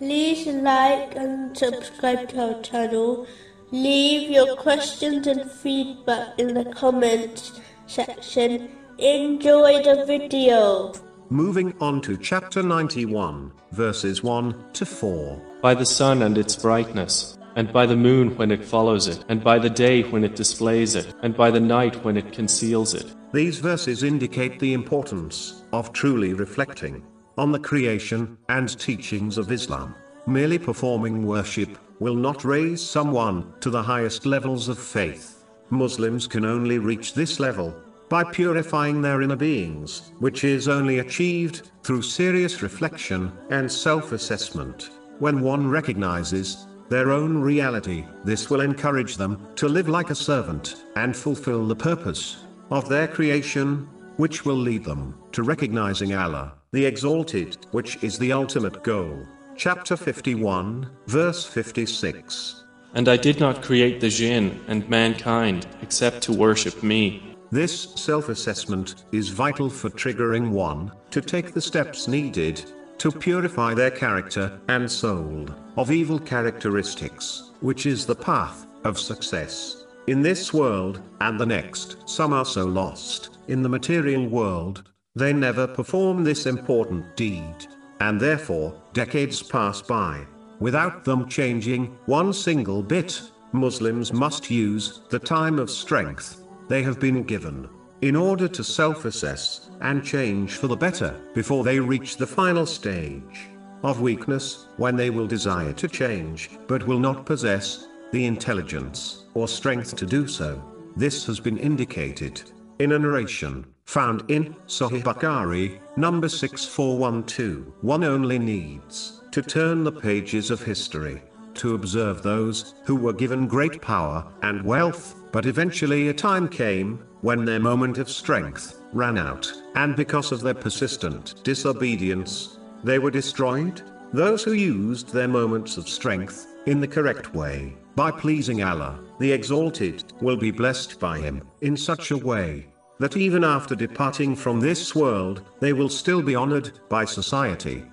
like and subscribe to our channel. Leave your questions and feedback in the comments section. Enjoy the video. Moving on to chapter 91, verses 1 to 4. by the sun and its brightness, and by the moon when it follows it, and by the day when it displays it, and by the night when it conceals it. These verses indicate the importance of truly reflecting on the creation and teachings of Islam. Merely performing worship will not raise someone to the highest levels of faith. Muslims can only reach this level by purifying their inner beings, which is only achieved through serious reflection and self assessment. When one recognizes their own reality, this will encourage them to live like a servant and fulfill the purpose of their creation, which will lead them to recognizing Allah, the Exalted, which is the ultimate goal. Chapter 51, verse 56. And I did not create the jinn and mankind except to worship me. This self assessment is vital for triggering one to take the steps needed to purify their character and soul of evil characteristics, which is the path of success. In this world and the next, some are so lost in the material world, they never perform this important deed, and therefore, decades pass by without them changing one single bit. Muslims must use the time of strength they have been given in order to self assess and change for the better before they reach the final stage of weakness when they will desire to change but will not possess the intelligence or strength to do so. This has been indicated in a narration found in Sahih Bukhari, number 6412. One only needs to turn the pages of history to observe those who were given great power and wealth, but eventually a time came when their moment of strength ran out, and because of their persistent disobedience, they were destroyed. Those who used their moments of strength in the correct way, by pleasing Allah, the Exalted, will be blessed by Him in such a way that even after departing from this world, they will still be honored by society